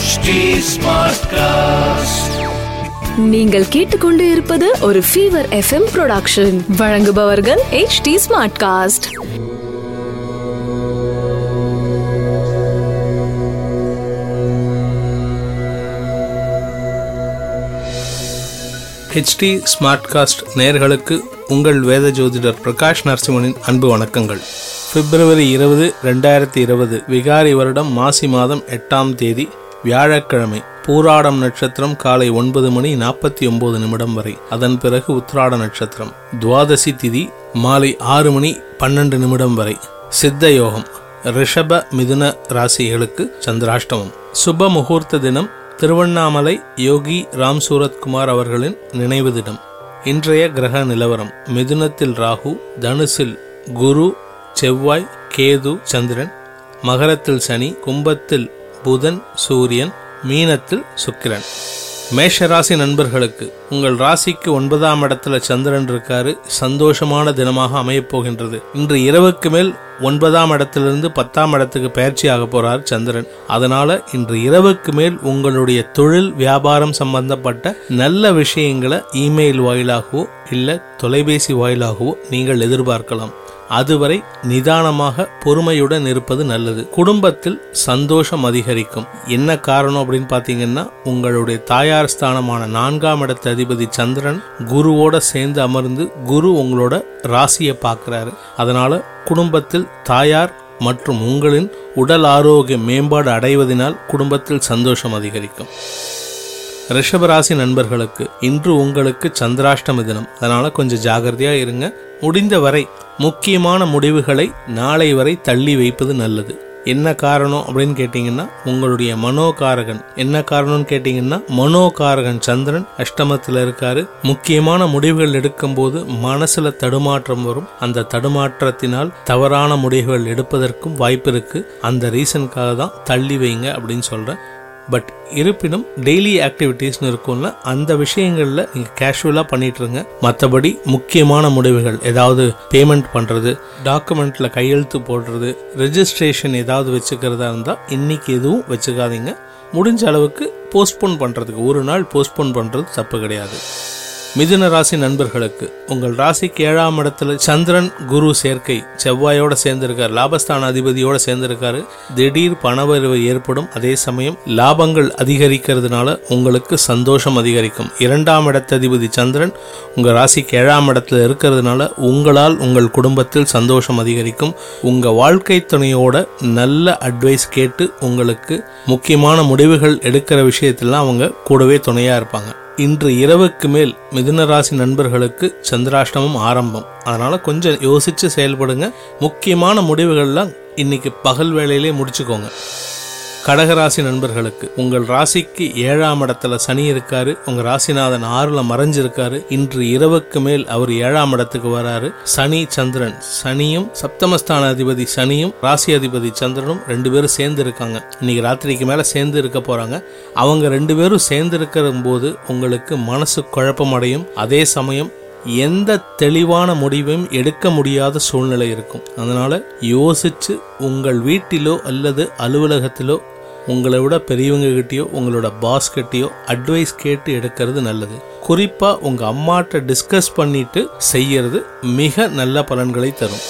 HT Smartcast. நீங்கள் கேட்டுக்கொண்டு இருப்பது ஒரு ஃபீவர் எஃப்எம் ப்ரொடக்ஷன் வழங்குபவர்கள் H D smart cast HD smartcast நேயர்களுக்கு உங்கள் வேத ஜோதிடர் பிரகாஷ் நரசிம்மனின் அன்பு வணக்கங்கள். பிப்ரவரி இருபது ரெண்டாயிரத்தி இருபது விகாரி வருடம் மாசி மாதம் எட்டாம் தேதி வியாழக்கிழமை பூராடம் நட்சத்திரம் காலை ஒன்பது மணி நாற்பத்தி ஒன்பது நிமிடம் வரை. அதன் பிறகு உத்ராட நட்சத்திரம். துவாதசி திதி மாலை ஆறு மணி பன்னெண்டு நிமிடம் வரை. சித்த யோகம். ரிஷப மிதுன ராசிகளுக்கு சந்திராஷ்டமம். சுப முகூர்த்த தினம் திருவண்ணாமலை யோகி ராம் சூரத்குமார் அவர்களின் நினைவு தினம். இன்றைய கிரக நிலவரம். மிதுனத்தில் ராகு தனுசில் குரு செவ்வாய் கேது சந்திரன். மகரத்தில் சனி கும்பத்தில் புதன் சூரியன் மீனத்தில் சுக்கிரன். மேஷராசி நண்பர்களுக்கு உங்கள் ராசிக்கு ஒன்பதாம் இடத்துல சந்திரன் இருக்காரு. சந்தோஷமான தினமாக அமையப் போகின்றது. இன்று இரவுக்கு மேல் ஒன்பதாம் இடத்திலிருந்து பத்தாம் இடத்துக்கு பயிற்சி ஆக போறார் சந்திரன். அதனால இன்று இரவுக்கு மேல் உங்களுடைய தொழில் வியாபாரம் சம்பந்தப்பட்ட நல்ல விஷயங்களை இமெயில் வாயிலாகவோ இல்ல தொலைபேசி வாயிலாகவோ நீங்கள் எதிர்பார்க்கலாம். அதுவரை நிதானமாக பொறுமையுடன் இருப்பது நல்லது. குடும்பத்தில் சந்தோஷம் அதிகரிக்கும். என்ன காரணம் அப்படின்னு பாத்தீங்கன்னா உங்களுடைய தாயார் ஸ்தானமான நான்காம் இடத்த அதிபதி சந்திரன் குருவோட சேர்ந்து அமர்ந்து குரு உங்களோட ராசியை பார்க்கிறாரு. அதனால குடும்பத்தில் தாயார் மற்றும் உங்களின் உடல் ஆரோக்கிய மேம்பாடு அடைவதனால் குடும்பத்தில் சந்தோஷம் அதிகரிக்கும். ரிஷபராசி நண்பர்களுக்கு இன்று உங்களுக்கு சந்திராஷ்டம தினம். அதனால கொஞ்சம் ஜாகிரதையா இருங்க. முடிந்த வரை முக்கியமான முடிவுகளை நாளை வரை தள்ளி வைப்பது நல்லது. என்ன காரணம் அப்படின்னு கேட்டீங்கன்னா உங்களுடைய மனோகாரகன். என்ன காரணம்னு கேட்டீங்கன்னா மனோகாரகன் சந்திரன் அஷ்டமத்தில் இருக்காரு. முக்கியமான முடிவுகள் எடுக்கும்போது மனசுல தடுமாற்றம் வரும். அந்த தடுமாற்றத்தினால் தவறான முடிவுகள் எடுப்பதற்கும் வாய்ப்பு இருக்கு. அந்த ரீசனுக்காக தான் தள்ளி வைங்க அப்படின்னு சொல்றேன். பட் இருப்பினும் டெய்லி ஆக்டிவிட்டீஸ்னு இருக்கும்ல அந்த விஷயங்களில் நீங்கள் கேஷுவலாக பண்ணிட்டு இருங்க மற்றபடி முக்கியமான முடிவுகள் ஏதாவது பேமெண்ட் பண்ணுறது டாக்குமெண்ட்டில் கையெழுத்து போடுறது ரெஜிஸ்ட்ரேஷன் ஏதாவது வச்சுக்கிறதா இருந்தால் இன்னைக்கு எதுவும் வச்சுக்காதீங்க. முடிஞ்ச அளவுக்கு போஸ்ட்போன் பண்ணுறதுக்கு ஒரு நாள் போஸ்ட்போன் பண்ணுறது தப்பு கிடையாது. மிதுன ராசி நண்பர்களுக்கு உங்கள் ராசிக்கு ஏழாம் இடத்துல சந்திரன் குரு சேர்க்கை செவ்வாயோட சேர்ந்திருக்காரு லாபஸ்தான அதிபதியோட சேர்ந்திருக்காரு. திடீர் பணவரவு ஏற்படும். அதே சமயம் லாபங்கள் அதிகரிக்கிறதுனால உங்களுக்கு சந்தோஷம் அதிகரிக்கும். இரண்டாம் இடத்ததிபதி சந்திரன் உங்க ராசிக்கு ஏழாம் இடத்துல இருக்கிறதுனால உங்களால் உங்கள் குடும்பத்தில் சந்தோஷம் அதிகரிக்கும். உங்க வாழ்க்கை துணையோட நல்ல அட்வைஸ் கேட்டு உங்களுக்கு முக்கியமான முடிவுகள் எடுக்கிற விஷயத்திலாம் அவங்க கூடவே துணையா இருப்பாங்க. இன்று இரவுக்கு மேல் மிதுன ராசி நண்பர்களுக்கு சந்திராஷ்டமம் ஆரம்பம். அதனால கொஞ்சம் யோசிச்சு செயல்படுங்க. முக்கியமான முடிவுகள்லாம் இன்னைக்கு பகல் வேலையிலே முடிச்சுக்கோங்க. கடகராசி நண்பர்களுக்கு உங்கள் ராசிக்கு ஏழாம் இடத்துல சனி இருக்காரு உங்க ராசிநாதன் ஆறுல மறைஞ்சிருக்காரு இன்று இரவுக்கு மேல் அவர் ஏழாம் இடத்துக்கு வராரு. சனி சந்திரன் சனியும் சப்தமஸ்தான அதிபதி சனியும் ராசி அதிபதி சந்திரனும் ரெண்டு பேரும் சேர்ந்து இருக்காங்க இன்னைக்கு ராத்திரிக்கு மேல சேர்ந்து இருக்க போறாங்க. அவங்க ரெண்டு பேரும் சேர்ந்து இருக்கிற போது உங்களுக்கு மனசு குழப்பம் அடையும் அதே சமயம் எந்த தெளிவான முடிவையும் எடுக்க முடியாத சூழ்நிலை இருக்கும். அதனால் யோசிச்சு உங்கள் வீட்டிலோ அல்லது அலுவலகத்திலோ உங்களை விட பெரியவங்ககிட்டயோ உங்களோட பாஸ் கிட்டயோ அட்வைஸ் கேட்டு எடுக்கிறது நல்லது. குறிப்பாக உங்கள் அம்மாட்ட டிஸ்கஸ் பண்ணிட்டு செய்யறது மிக நல்ல பலன்களை தரும்.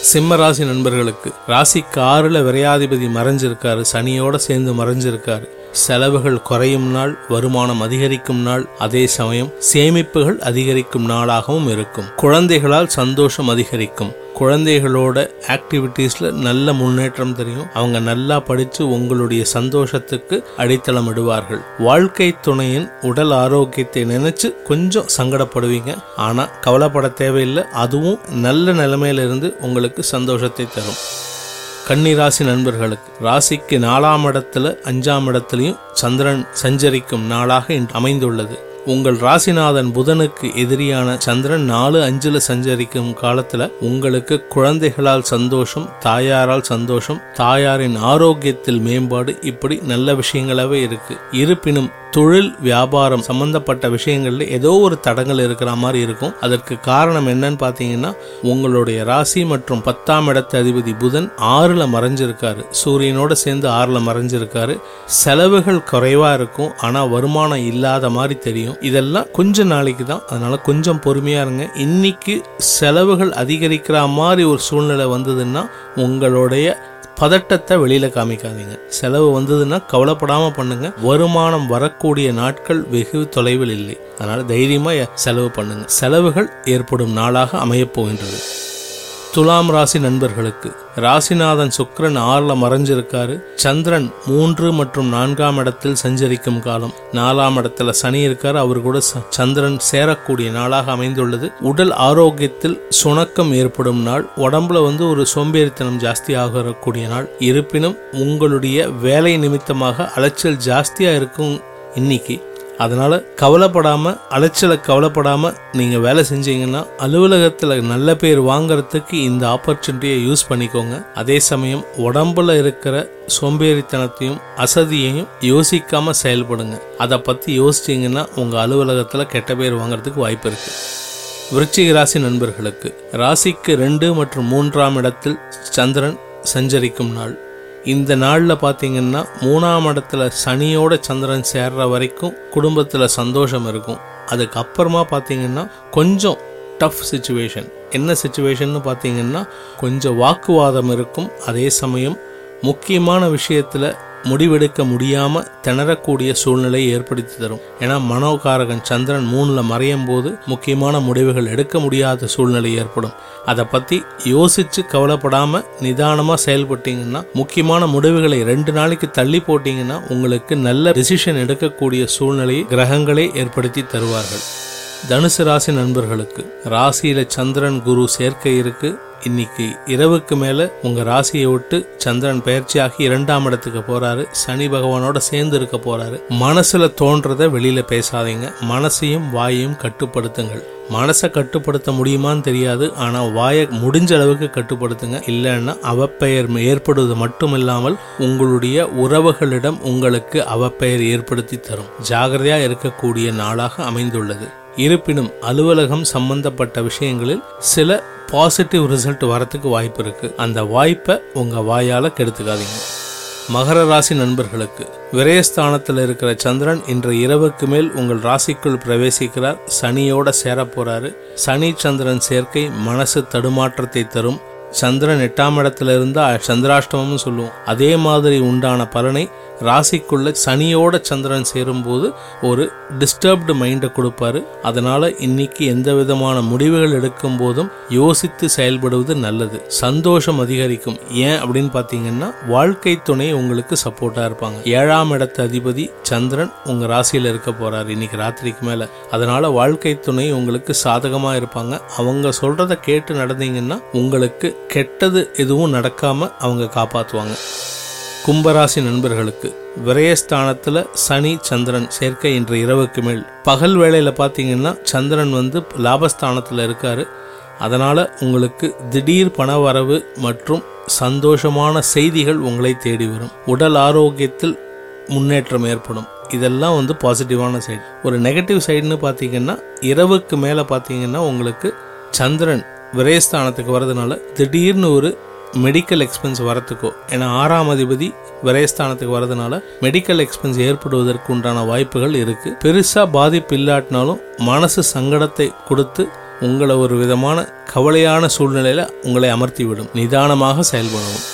சிம்ம ராசி நண்பர்களுக்கு ராசிக்கு காரில் விரையாதிபதி மறைஞ்சிருக்காரு சனியோட சேர்ந்து மறைஞ்சிருக்காரு. செலவுகள் குறையும் நாள் வருமானம் அதிகரிக்கும் நாள் அதே சமயம் சேமிப்புகள் அதிகரிக்கும் நாளாகவும் இருக்கும். குழந்தைகளால் சந்தோஷம் அதிகரிக்கும். குழந்தைகளோட ஆக்டிவிட்டீஸ்ல நல்ல முன்னேற்றம் தெரியும். அவங்க நல்லா படிச்சு உங்களுடைய சந்தோஷத்துக்கு அடித்தளம் இடுவார்கள். வாழ்க்கை துணையின் உடல் ஆரோக்கியத்தை நினைச்சு கொஞ்சம் சங்கடப்படுவீங்க. ஆனா கவலைப்பட தேவையில்லை. அதுவும் நல்ல நிலைமையிலிருந்து உங்களுக்கு சந்தோஷத்தை தரும். கன்னிராசி நண்பர்களுக்கு. ராசிக்கு நாலாம் இடத்துல அஞ்சாம் இடத்துலையும் சந்திரன் சஞ்சரிக்கும் நாளாக இன்று அமைந்துள்ளது. உங்கள் ராசிநாதன் புதனுக்கு எதிரியான சந்திரன் நாலு அஞ்சுல சஞ்சரிக்கும் காலத்துல உங்களுக்கு குழந்தைகளால் சந்தோஷம் தாயாரால் சந்தோஷம் தாயாரின் ஆரோக்கியத்தில் மேம்பாடு இப்படி நல்ல விஷயங்களாவே இருக்கு. இருப்பினும் தொழில் வியாபாரம் சம்பந்தப்பட்ட விஷயங்கள்ல ஏதோ ஒரு தடங்கள் இருக்கிற மாதிரி இருக்கும். அதற்கு காரணம் என்னன்னு பார்த்தீங்கன்னா உங்களுடைய ராசி மற்றும் பத்தாம் இடத்து அதிபதி புதன் ஆறுல மறைஞ்சிருக்காரு. சூரியனோட சேர்ந்து ஆறுல மறைஞ்சிருக்காரு. செலவுகள் குறைவா இருக்கும். ஆனா வருமானம் இல்லாத மாதிரி தெரியும். இதெல்லாம் கொஞ்ச நாளைக்கு தான். அதனால கொஞ்சம் பொறுமையா இருங்க. இன்னைக்கு செலவுகள் அதிகரிக்கிற மாதிரி ஒரு சூழ்நிலை வந்ததுன்னா உங்களுடைய பதட்டத்தை வெளியில காமிக்காதீங்க. செலவு வந்ததுன்னா கவலைப்படாம பண்ணுங்க. வருமானம் வரக்கூடிய நாட்கள் வெகு தொலைவில் இல்லை. அதனால தைரியமா செலவு பண்ணுங்க. செலவுகள் ஏற்படும் நாளாக அமையப் போகின்றது. துலாம் ராசி நண்பர்களுக்கு ராசிநாதன் சுக்ரன் ஆறுல மறைஞ்சிருக்காரு. சந்திரன் மூன்று மற்றும் நான்காம் இடத்தில் சஞ்சரிக்கும் காலம். நாலாம் இடத்துல சனி இருக்காரு. அவர் கூட ச- சந்திரன் சேரக்கூடிய நாளாக அமைந்துள்ளது. உடல் ஆரோக்கியத்தில் சுணக்கம் ஏற்படும் நாள். உடம்புல வந்து ஒரு சோம்பேறித்தனம் ஜாஸ்தி ஆகக்கூடிய நாள். இருப்பினும் உங்களுடைய வேலை நிமித்தமாக அலைச்சல் ஜாஸ்தியா இருக்கும் இன்னைக்கு. அதனால் கவலைப்படாமல் அலைச்சலை கவலைப்படாமல் நீங்கள் வேலை செஞ்சீங்கன்னா அலுவலகத்தில் நல்ல பேர் வாங்குறதுக்கு இந்த ஆப்பர்ச்சுனிட்டியை யூஸ் பண்ணிக்கோங்க. அதே சமயம் உடம்புல இருக்கிற சோம்பேறித்தனத்தையும் அசதியையும் யோசிக்காமல் செயல்படுங்க. அதை பற்றி யோசிச்சீங்கன்னா உங்கள் அலுவலகத்தில் கெட்ட பேர் வாங்குறதுக்கு வாய்ப்பு இருக்குது விருச்சிக ராசி நண்பர்களுக்கு ராசிக்கு ரெண்டு மற்றும் மூன்றாம் இடத்தில் சந்திரன் சஞ்சரிக்கும் நாள். இந்த நாளில் பார்த்தீங்கன்னா மூணாம் இடத்துல சனியோட சந்திரன் சேர்ற வரைக்கும் குடும்பத்தில் சந்தோஷம் இருக்கும். அதுக்கப்புறமா பார்த்தீங்கன்னா கொஞ்சம் டஃப் சுச்சுவேஷன் என்ன சுச்சுவேஷன்னு பார்த்தீங்கன்னா கொஞ்சம் வாக்குவாதம் இருக்கும். அதே சமயம் முக்கியமான விஷயத்தில் முடிவெடுக்க முடியாம திணறக்கூடிய சூழ்நிலையை ஏற்படுத்தி தரும். ஏன்னா மனோகாரகன் சந்திரன் மூணுல மறையும் போது முக்கியமான முடிவுகள் எடுக்க முடியாத சூழ்நிலை ஏற்படும். அதை பத்தி யோசிச்சு கவலைப்படாம நிதானமா செயல்பட்டீங்கன்னா முக்கியமான முடிவுகளை ரெண்டு நாளைக்கு தள்ளி போட்டீங்கன்னா உங்களுக்கு நல்ல டிசிஷன் எடுக்கக்கூடிய சூழ்நிலையை கிரகங்களே ஏற்படுத்தி தருவார்கள். தனுசு ராசி நண்பர்களுக்கு ராசியில சந்திரன் குரு சேர்க்கை இருக்கு. இன்னைக்கு இரவுக்கு மேல உங்க ராசியை விட்டு சந்திரன் பயிற்சியாகி இரண்டாம் இடத்துக்கு போறாரு. சனி பகவானோட சேர்ந்து இருக்க போறாரு. மனசுல தோன்றத வெளியில பேசாதீங்க. மனசையும் வாயையும் கட்டுப்படுத்துங்கள். மனசை கட்டுப்படுத்த முடியுமான்னு தெரியாது. ஆனால் வாயை முடிஞ்ச அளவுக்கு கட்டுப்படுத்துங்க. இல்லைன்னா அவப்பெயர் ஏற்படுவது மட்டுமில்லாமல் உங்களுடைய உறவுகளிடம் உங்களுக்கு அவப்பெயர் ஏற்படுத்தி தரும். ஜாகிரதையாக இருக்கக்கூடிய நாளாக அமைந்துள்ளது. இருப்பினும் அலுவலகம் சம்பந்தப்பட்ட விஷயங்களில் சில பாசிட்டிவ் ரிசல்ட் வரத்துக்கு வாய்ப்பு இருக்கு. அந்த வாய்ப்பை உங்க வாயால கெடுத்துக்காதீங்க. மகர ராசி நண்பர்களுக்கு. விரயஸ்தானத்தில் இருக்கிற சந்திரன் இன்று இரவுக்கு மேல் உங்கள் ராசிக்குள் பிரவேசிக்கிறார். சனியோட சேரப்போறாரு. சனி சந்திரன் சேர்க்கை மனசு தடுமாற்றத்தை தரும். சந்திரன் எட்டாம் இடத்துல இருந்தா சந்திராஷ்டமம்னு சொல்லுவோம். அதே மாதிரி உண்டான பலனை ராசிக்குள்ள சனியோட சந்திரன் சேரும்போது ஒரு டிஸ்டர்ப்டு மைண்டை கொடுப்பாரு. அதனால இன்னைக்கு எந்த விதமான முடிவுகள் எடுக்கும் போதும் யோசித்து செயல்படுவது நல்லது. சந்தோஷம் அதிகரிக்கும். ஏன் அப்படின்னு பாத்தீங்கன்னா வாழ்க்கை துணை உங்களுக்கு சப்போர்ட்டா இருப்பாங்க. ஏழாம் இடத்து அதிபதி சந்திரன் உங்க ராசியில இருக்க போறாரு இன்னைக்கு ராத்திரிக்கு மேல. அதனால வாழ்க்கை துணை உங்களுக்கு சாதகமா இருப்பாங்க. அவங்க சொல்றதை கேட்டு நடந்தீங்கன்னா உங்களுக்கு கெட்டது எதுவும் நடக்காமல் அவங்க காப்பாற்றுவாங்க கும்பராசி நண்பர்களுக்கு விரயஸ்தானத்தில் சனி சந்திரன் சேர்க்கை இன்று இரவுக்கு மேல். பகல் வேளையில் பார்த்தீங்கன்னா சந்திரன் வந்து லாபஸ்தானத்தில் இருக்காரு. அதனால் உங்களுக்கு திடீர் பண வரவு மற்றும் சந்தோஷமான செய்திகள் உங்களை தேடி வரும். உடல் ஆரோக்கியத்தில் முன்னேற்றம் ஏற்படும். இதெல்லாம் வந்து பாசிட்டிவான சைடு. ஒரு நெகட்டிவ் சைடுன்னு பார்த்தீங்கன்னா இரவுக்கு மேலே பார்த்தீங்கன்னா உங்களுக்கு சந்திரன் விரயஸ்தானத்துக்கு வரதுனால திடீர்னு ஒரு மெடிக்கல் எக்ஸ்பென்ஸ் வரத்துக்கோ ஏன்னா ஆறாம் அதிபதி விரயஸ்தானத்துக்கு வரதுனால மெடிக்கல் எக்ஸ்பென்ஸ் ஏற்படுவதற்கு உண்டான வாய்ப்புகள் இருக்கு. பெருசா பாதிப்பு இல்லாட்டினாலும் மனசு சங்கடத்தை கொடுத்து உங்களை ஒரு விதமான கவலையான சூழ்நிலையில உங்களை அமர்த்தி விடும். நிதானமாக செயல்படவும்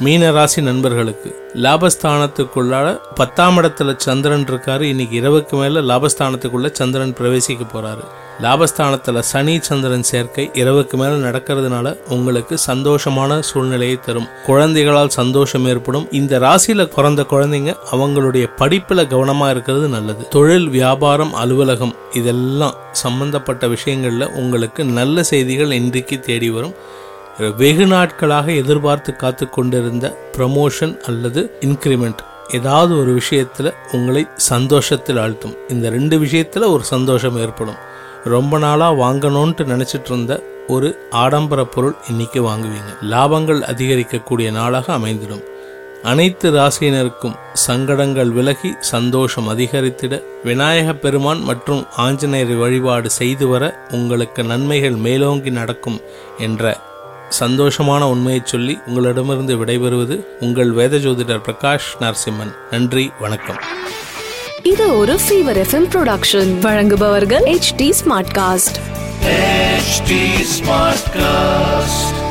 மீன ராசி நண்பர்களுக்கு லாபஸ்தானத்துக்குள்ளால பத்தாம் இடத்துல சந்திரன் இருக்காரு. இன்னைக்கு இரவுக்கு மேல லாபஸ்தானத்துக்குள்ள சந்திரன் பிரவேசிக்க போறாரு. லாபஸ்தானத்துல சனி சந்திரன் சேர்க்கை இரவுக்கு மேல நடக்கிறதுனால உங்களுக்கு சந்தோஷமான சூழ்நிலையை தரும். குழந்தைகளால் சந்தோஷம் ஏற்படும். இந்த ராசியில பிறந்த குழந்தைங்க அவங்களுடைய படிப்புல கவனமா இருக்கிறது நல்லது. தொழில் வியாபாரம் அலுவலகம் இதெல்லாம் சம்பந்தப்பட்ட விஷயங்கள்ல உங்களுக்கு நல்ல செய்திகள் இன்றைக்கு தேடி வரும். வெகு நாட்களாக எதிர்பார்த்து காத்து கொண்டிருந்த ப்ரமோஷன் அல்லது இன்க்ரிமெண்ட் ஏதாவது ஒரு விஷயத்தில் உங்களை சந்தோஷத்தில் ஆழ்த்தும். இந்த ரெண்டு விஷயத்தில் ஒரு சந்தோஷம் ஏற்படும். ரொம்ப நாளாக வாங்கணும்ன்ட்டு நினச்சிட்டு இருந்த ஒரு ஆடம்பர பொருள் இன்னைக்கு வாங்குவீங்க. லாபங்கள் அதிகரிக்கக்கூடிய நாளாக அமைந்திடும். அனைத்து ராசியினருக்கும் சங்கடங்கள் விலகி சந்தோஷம் அதிகரித்திட விநாயகப் பெருமான் மற்றும் ஆஞ்சநேயர் வழிபாடு செய்து வர உங்களுக்கு நன்மைகள் மேலோங்கி நடக்கும் என்ற சந்தோஷமான உண்மையை சொல்லி உங்களிடமிருந்து விடைபெறுவது உங்கள் வேத ஜோதிடர் பிரகாஷ் நரசிம்மன். நன்றி வணக்கம். இது ஒரு ஃபீவர் எஃப்எம் ப்ரொடக்ஷன் வழங்குபவர்கள் H D smart cast HT Smartcast.